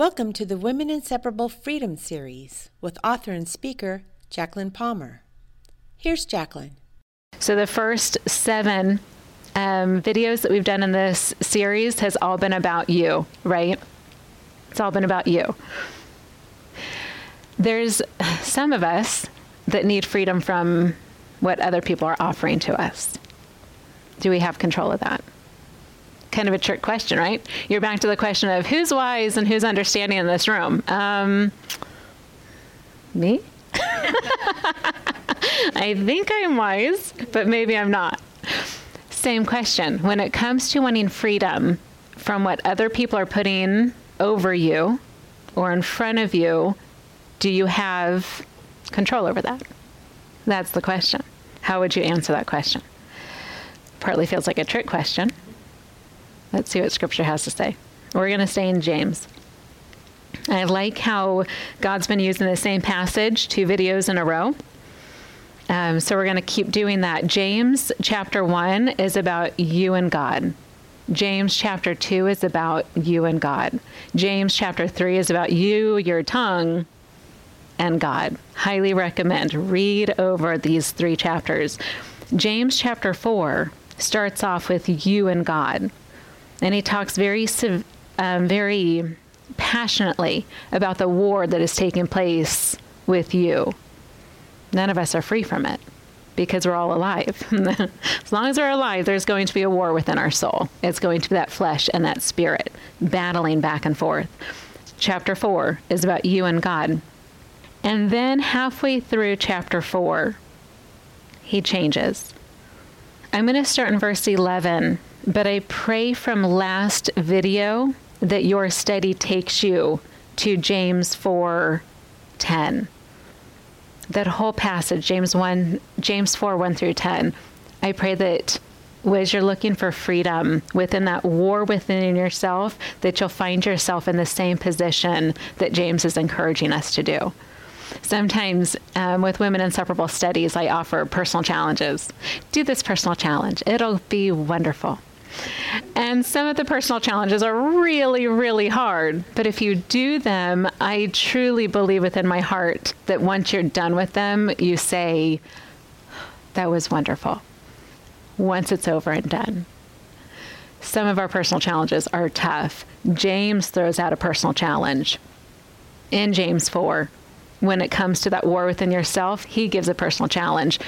Welcome to the Women Inseparable Freedom Series with author and speaker Jacqueline Palmer. Here's Jacqueline. So, the first seven um, videos that we've done in this series has all been about you, right? It's all been about you. There's some of us that need freedom from what other people are offering to us. Do we have control of that? Kind of a trick question, right? You're back to the question of who's wise and who's understanding in this room. Um, me? I think I'm wise, but maybe I'm not. Same question. When it comes to wanting freedom from what other people are putting over you or in front of you, do you have control over that? That's the question. How would you answer that question? Partly feels like a trick question. Let's see what Scripture has to say. We're going to stay in James. I like how God's been using the same passage two videos in a row. Um, so we're going to keep doing that. James chapter 1 is about you and God. James chapter 2 is about you and God. James chapter 3 is about you, your tongue, and God. Highly recommend. Read over these three chapters. James chapter 4 starts off with you and God. And he talks very, um, very passionately about the war that is taking place with you. None of us are free from it because we're all alive. as long as we're alive, there's going to be a war within our soul. It's going to be that flesh and that spirit battling back and forth. Chapter 4 is about you and God. And then halfway through chapter 4, he changes. I'm going to start in verse 11 but I pray from last video that your study takes you to James 4:10. That whole passage, James 1, James 4, 1 through 10. I pray that as you're looking for freedom within that war within yourself, that you'll find yourself in the same position that James is encouraging us to do. Sometimes um, with Women Inseparable Studies, I offer personal challenges. Do this personal challenge, it'll be wonderful. And some of the personal challenges are really, really hard. But if you do them, I truly believe within my heart that once you're done with them, you say, That was wonderful. Once it's over and done. Some of our personal challenges are tough. James throws out a personal challenge in James 4 when it comes to that war within yourself, he gives a personal challenge.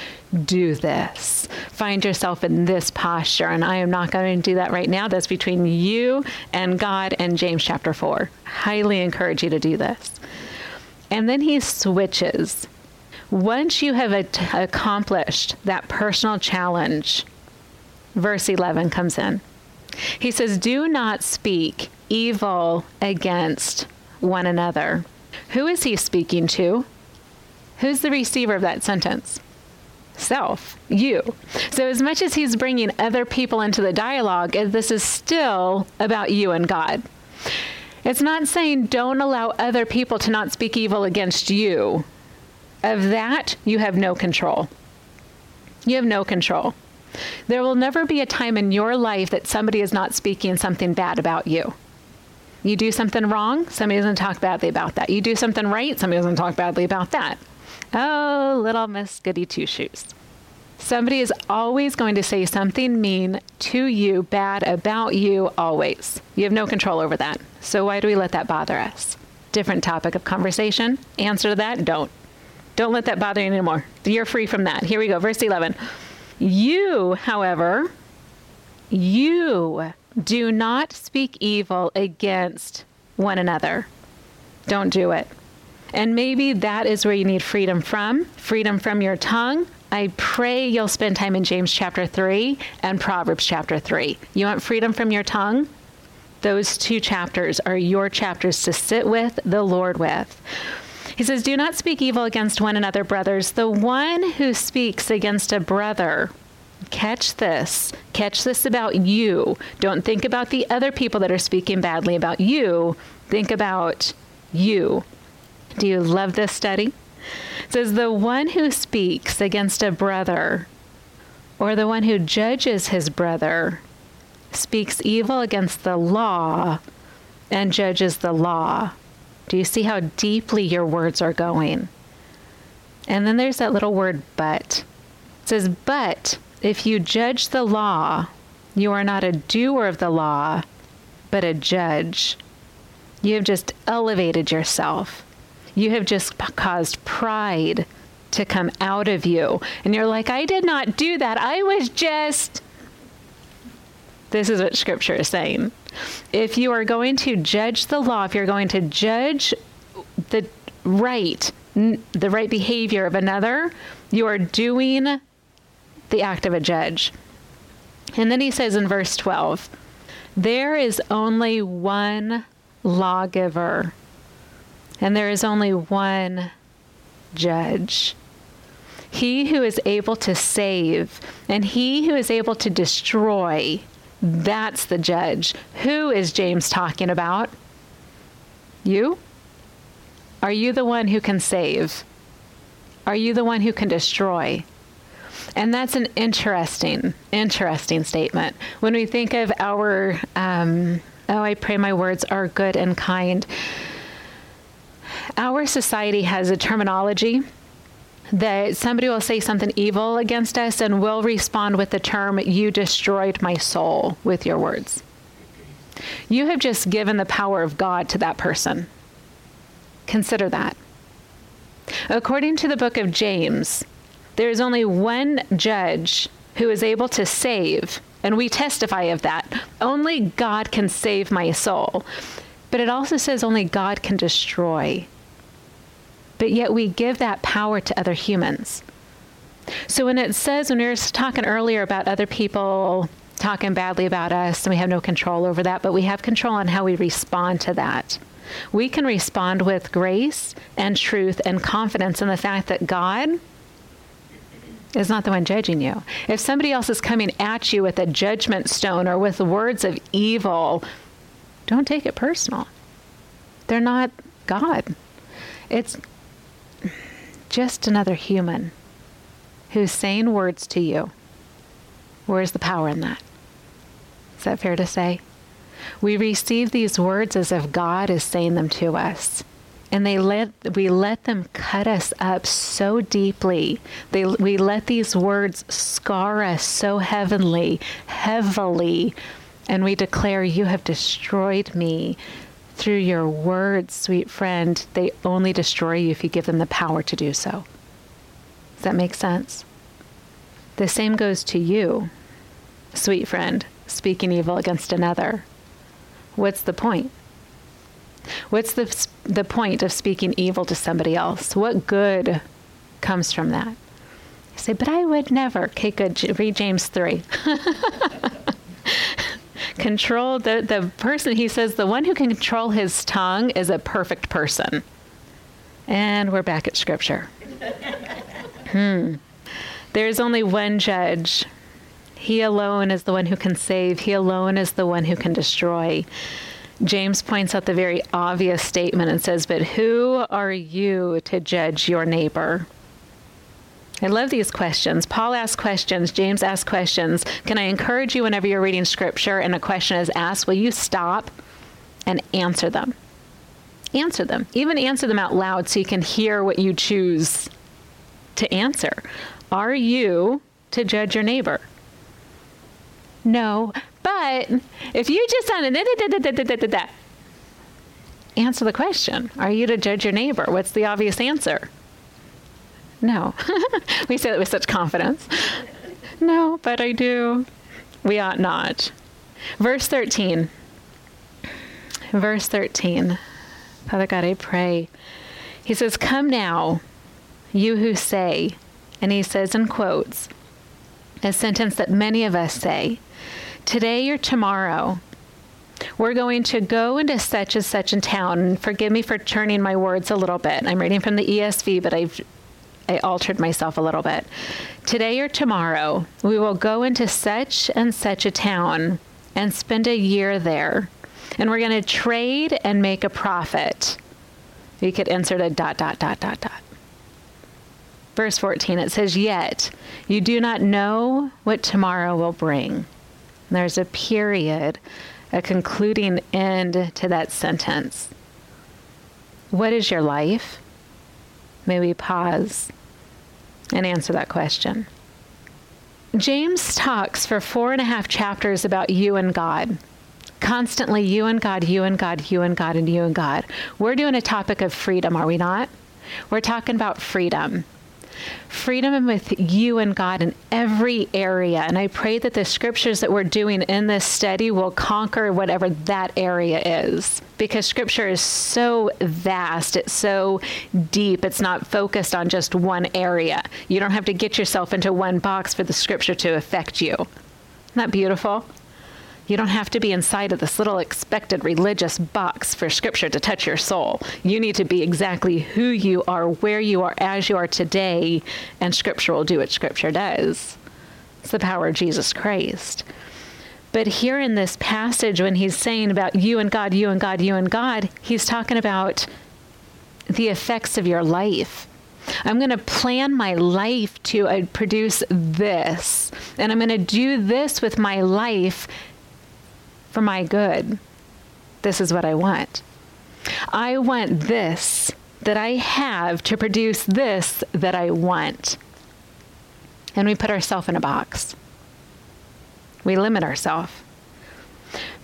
Do this. Find yourself in this posture. And I am not going to do that right now. That's between you and God and James chapter 4. Highly encourage you to do this. And then he switches. Once you have accomplished that personal challenge, verse 11 comes in. He says, Do not speak evil against one another. Who is he speaking to? Who's the receiver of that sentence? Self, you. So, as much as he's bringing other people into the dialogue, this is still about you and God. It's not saying don't allow other people to not speak evil against you. Of that, you have no control. You have no control. There will never be a time in your life that somebody is not speaking something bad about you. You do something wrong, somebody doesn't talk badly about that. You do something right, somebody doesn't talk badly about that. Oh, little Miss Goody Two Shoes. Somebody is always going to say something mean to you, bad about you, always. You have no control over that. So why do we let that bother us? Different topic of conversation. Answer to that don't. Don't let that bother you anymore. You're free from that. Here we go, verse 11. You, however, you do not speak evil against one another. Don't do it. And maybe that is where you need freedom from freedom from your tongue. I pray you'll spend time in James chapter 3 and Proverbs chapter 3. You want freedom from your tongue? Those two chapters are your chapters to sit with the Lord with. He says, Do not speak evil against one another, brothers. The one who speaks against a brother Catch this. Catch this about you. Don't think about the other people that are speaking badly about you. Think about you. Do you love this study? It says, The one who speaks against a brother or the one who judges his brother speaks evil against the law and judges the law. Do you see how deeply your words are going? And then there's that little word but. It says, But if you judge the law, you are not a doer of the law, but a judge. You have just elevated yourself. You have just caused pride to come out of you. And you're like, I did not do that. I was just. This is what scripture is saying. If you are going to judge the law, if you're going to judge the right, the right behavior of another, you are doing the act of a judge. And then he says in verse 12, there is only one lawgiver, and there is only one judge. He who is able to save and he who is able to destroy, that's the judge. Who is James talking about? You? Are you the one who can save? Are you the one who can destroy? And that's an interesting, interesting statement. When we think of our, um, oh, I pray my words are good and kind. Our society has a terminology that somebody will say something evil against us and we'll respond with the term, You destroyed my soul with your words. You have just given the power of God to that person. Consider that. According to the book of James, there is only one judge who is able to save, and we testify of that. Only God can save my soul. But it also says only God can destroy. But yet we give that power to other humans. So when it says, when we were talking earlier about other people talking badly about us, and we have no control over that, but we have control on how we respond to that. We can respond with grace and truth and confidence in the fact that God is not the one judging you. If somebody else is coming at you with a judgment stone or with words of evil, don't take it personal. They're not God. It's just another human who's saying words to you. Where's the power in that? Is that fair to say? We receive these words as if God is saying them to us and they let we let them cut us up so deeply. They we let these words scar us so heavenly, heavily, and we declare, "You have destroyed me." Through your words, sweet friend, they only destroy you if you give them the power to do so. Does that make sense? The same goes to you, sweet friend, speaking evil against another. What's the point? What's the, the point of speaking evil to somebody else? What good comes from that? You say, but I would never. Okay, good. Read James 3. control the, the person, he says, the one who can control his tongue is a perfect person. And we're back at scripture. hmm. There is only one judge. He alone is the one who can save, he alone is the one who can destroy. James points out the very obvious statement and says, But who are you to judge your neighbor? I love these questions. Paul asks questions, James asks questions. Can I encourage you whenever you're reading scripture and a question is asked, will you stop and answer them? Answer them. Even answer them out loud so you can hear what you choose to answer. Are you to judge your neighbor? No, but if you just answer the question. Are you to judge your neighbor? What's the obvious answer? No. we say that with such confidence. No, but I do. We ought not. Verse 13. Verse 13. Father God, I pray. He says, Come now, you who say, and he says in quotes, a sentence that many of us say, today or tomorrow, we're going to go into such and such a town. And forgive me for turning my words a little bit. I'm reading from the ESV, but I've I altered myself a little bit. Today or tomorrow, we will go into such and such a town and spend a year there. And we're going to trade and make a profit. You could insert a dot, dot, dot, dot, dot. Verse 14, it says, Yet you do not know what tomorrow will bring. There's a period, a concluding end to that sentence. What is your life? May we pause and answer that question. James talks for four and a half chapters about you and God. Constantly, you and God, you and God, you and God, and you and God. We're doing a topic of freedom, are we not? We're talking about freedom freedom with you and God in every area. And I pray that the scriptures that we're doing in this study will conquer whatever that area is. Because scripture is so vast, it's so deep, it's not focused on just one area. You don't have to get yourself into one box for the scripture to affect you. Isn't that beautiful? You don't have to be inside of this little expected religious box for scripture to touch your soul. You need to be exactly who you are, where you are, as you are today, and scripture will do what scripture does. It's the power of Jesus Christ. But here in this passage, when he's saying about you and God, you and God, you and God, he's talking about the effects of your life. I'm going to plan my life to uh, produce this. And I'm going to do this with my life for my good. This is what I want. I want this that I have to produce this that I want. And we put ourselves in a box. We limit ourselves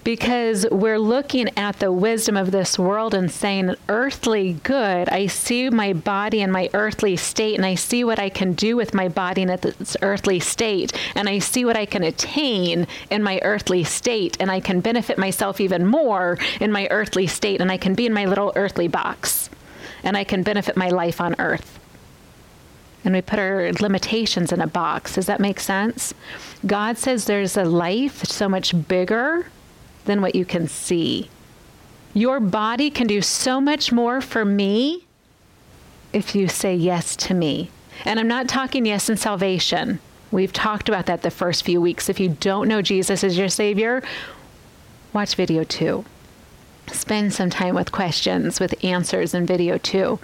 because we're looking at the wisdom of this world and saying, earthly good. I see my body in my earthly state, and I see what I can do with my body in its earthly state, and I see what I can attain in my earthly state, and I can benefit myself even more in my earthly state, and I can be in my little earthly box, and I can benefit my life on earth and we put our limitations in a box. Does that make sense? God says there's a life so much bigger than what you can see. Your body can do so much more for me if you say yes to me. And I'm not talking yes in salvation. We've talked about that the first few weeks. If you don't know Jesus as your Savior, watch video two. Spend some time with questions, with answers in video two.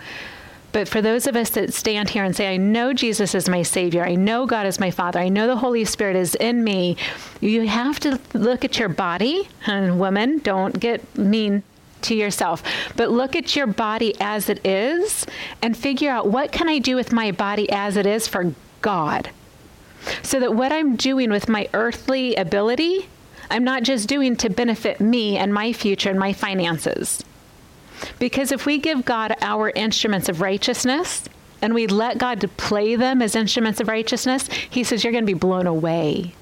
But for those of us that stand here and say, I know Jesus is my Savior, I know God is my Father, I know the Holy Spirit is in me, you have to look at your body. And woman, don't get mean to yourself. But look at your body as it is and figure out what can i do with my body as it is for god. So that what i'm doing with my earthly ability i'm not just doing to benefit me and my future and my finances because if we give God our instruments of righteousness and we let God play them as instruments of righteousness, He says, You're going to be blown away.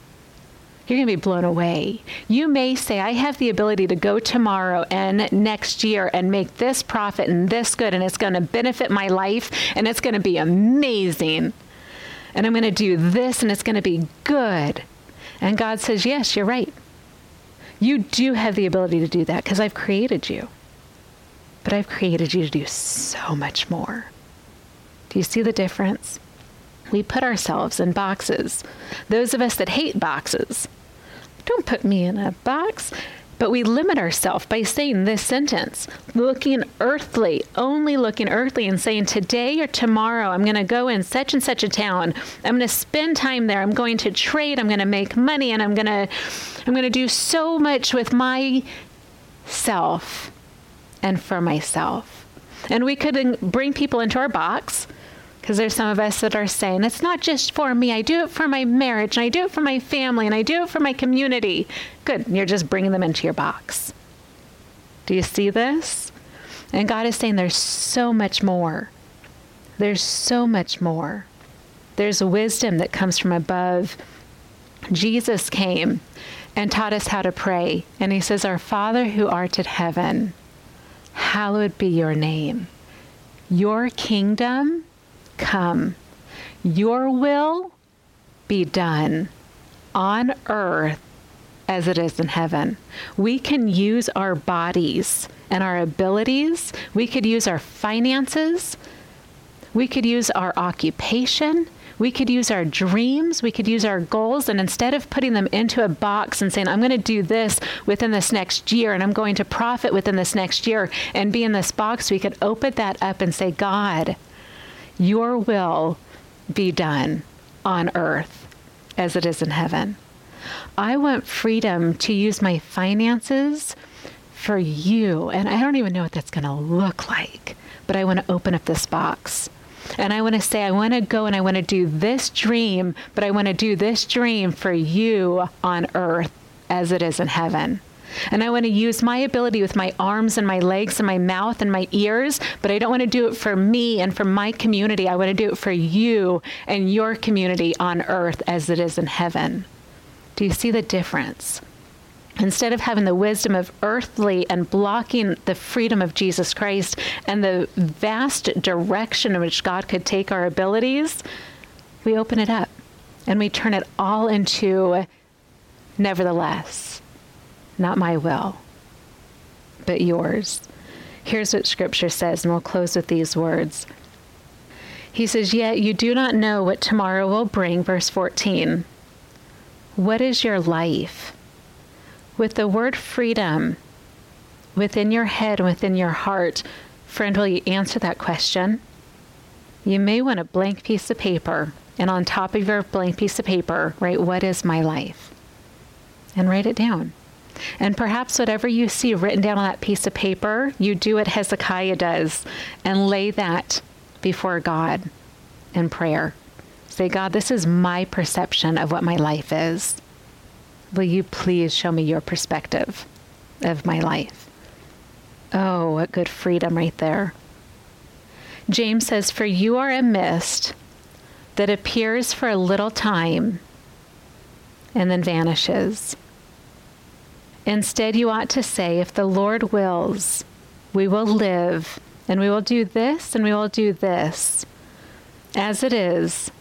You're going to be blown away. You may say, I have the ability to go tomorrow and next year and make this profit and this good, and it's going to benefit my life, and it's going to be amazing. And I'm going to do this, and it's going to be good. And God says, Yes, you're right. You do have the ability to do that because I've created you but I've created you to do so much more. Do you see the difference? We put ourselves in boxes. Those of us that hate boxes, don't put me in a box. But we limit ourselves by saying this sentence, looking earthly, only looking earthly, and saying, Today or tomorrow, I'm going to go in such and such a town. I'm going to spend time there. I'm going to trade. I'm going to make money. And I'm going to, I'm going to do so much with myself and for myself. And we could bring people into our box because there's some of us that are saying, it's not just for me. I do it for my marriage, and I do it for my family, and I do it for my community. Good. You're just bringing them into your box. Do you see this? And God is saying there's so much more. There's so much more. There's wisdom that comes from above. Jesus came and taught us how to pray. And he says, Our Father who art in heaven hallowed be your name. Your kingdom come. Your will be done on earth as it is in heaven. We can use our bodies and our abilities. We could use our finances. We could use our occupation. We could use our dreams, we could use our goals, and instead of putting them into a box and saying, I'm going to do this within this next year and I'm going to profit within this next year and be in this box, we could open that up and say, God, your will be done on earth as it is in heaven. I want freedom to use my finances for you. And I don't even know what that's going to look like, but I want to open up this box. And I want to say, I want to go and I want to do this dream, but I want to do this dream for you on earth as it is in heaven. And I want to use my ability with my arms and my legs and my mouth and my ears, but I don't want to do it for me and for my community. I want to do it for you and your community on earth as it is in heaven. Do you see the difference? Instead of having the wisdom of earthly and blocking the freedom of Jesus Christ and the vast direction in which God could take our abilities, we open it up and we turn it all into nevertheless, not my will, but yours. Here's what Scripture says, and we'll close with these words. He says, Yet you do not know what tomorrow will bring, verse 14. What is your life? With the word freedom within your head within your heart, friend, will you answer that question? You may want a blank piece of paper, and on top of your blank piece of paper, write, What is my life? And write it down. And perhaps whatever you see written down on that piece of paper, you do what Hezekiah does and lay that before God in prayer. Say, God, this is my perception of what my life is. Will you please show me your perspective of my life? Oh, what good freedom right there. James says, For you are a mist that appears for a little time and then vanishes. Instead, you ought to say, If the Lord wills, we will live, and we will do this, and we will do this. As it is,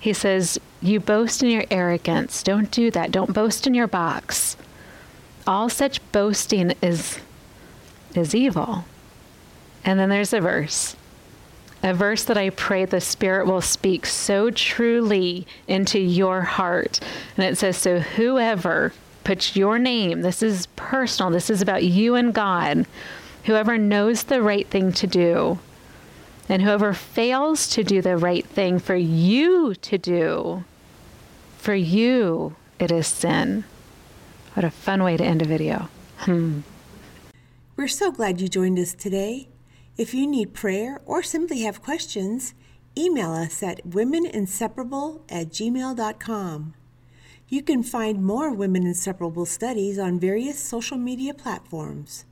he says, You boast in your arrogance. Don't do that. Don't boast in your box. All such boasting is, is evil. And then there's a verse. A verse that I pray the Spirit will speak so truly into your heart. And it says, So whoever puts your name, this is personal, this is about you and God, whoever knows the right thing to do, and whoever fails to do the right thing for you to do, for you it is sin. What a fun way to end a video. Hmm. We're so glad you joined us today. If you need prayer or simply have questions, email us at womeninseparable at gmail.com. You can find more Women Inseparable studies on various social media platforms.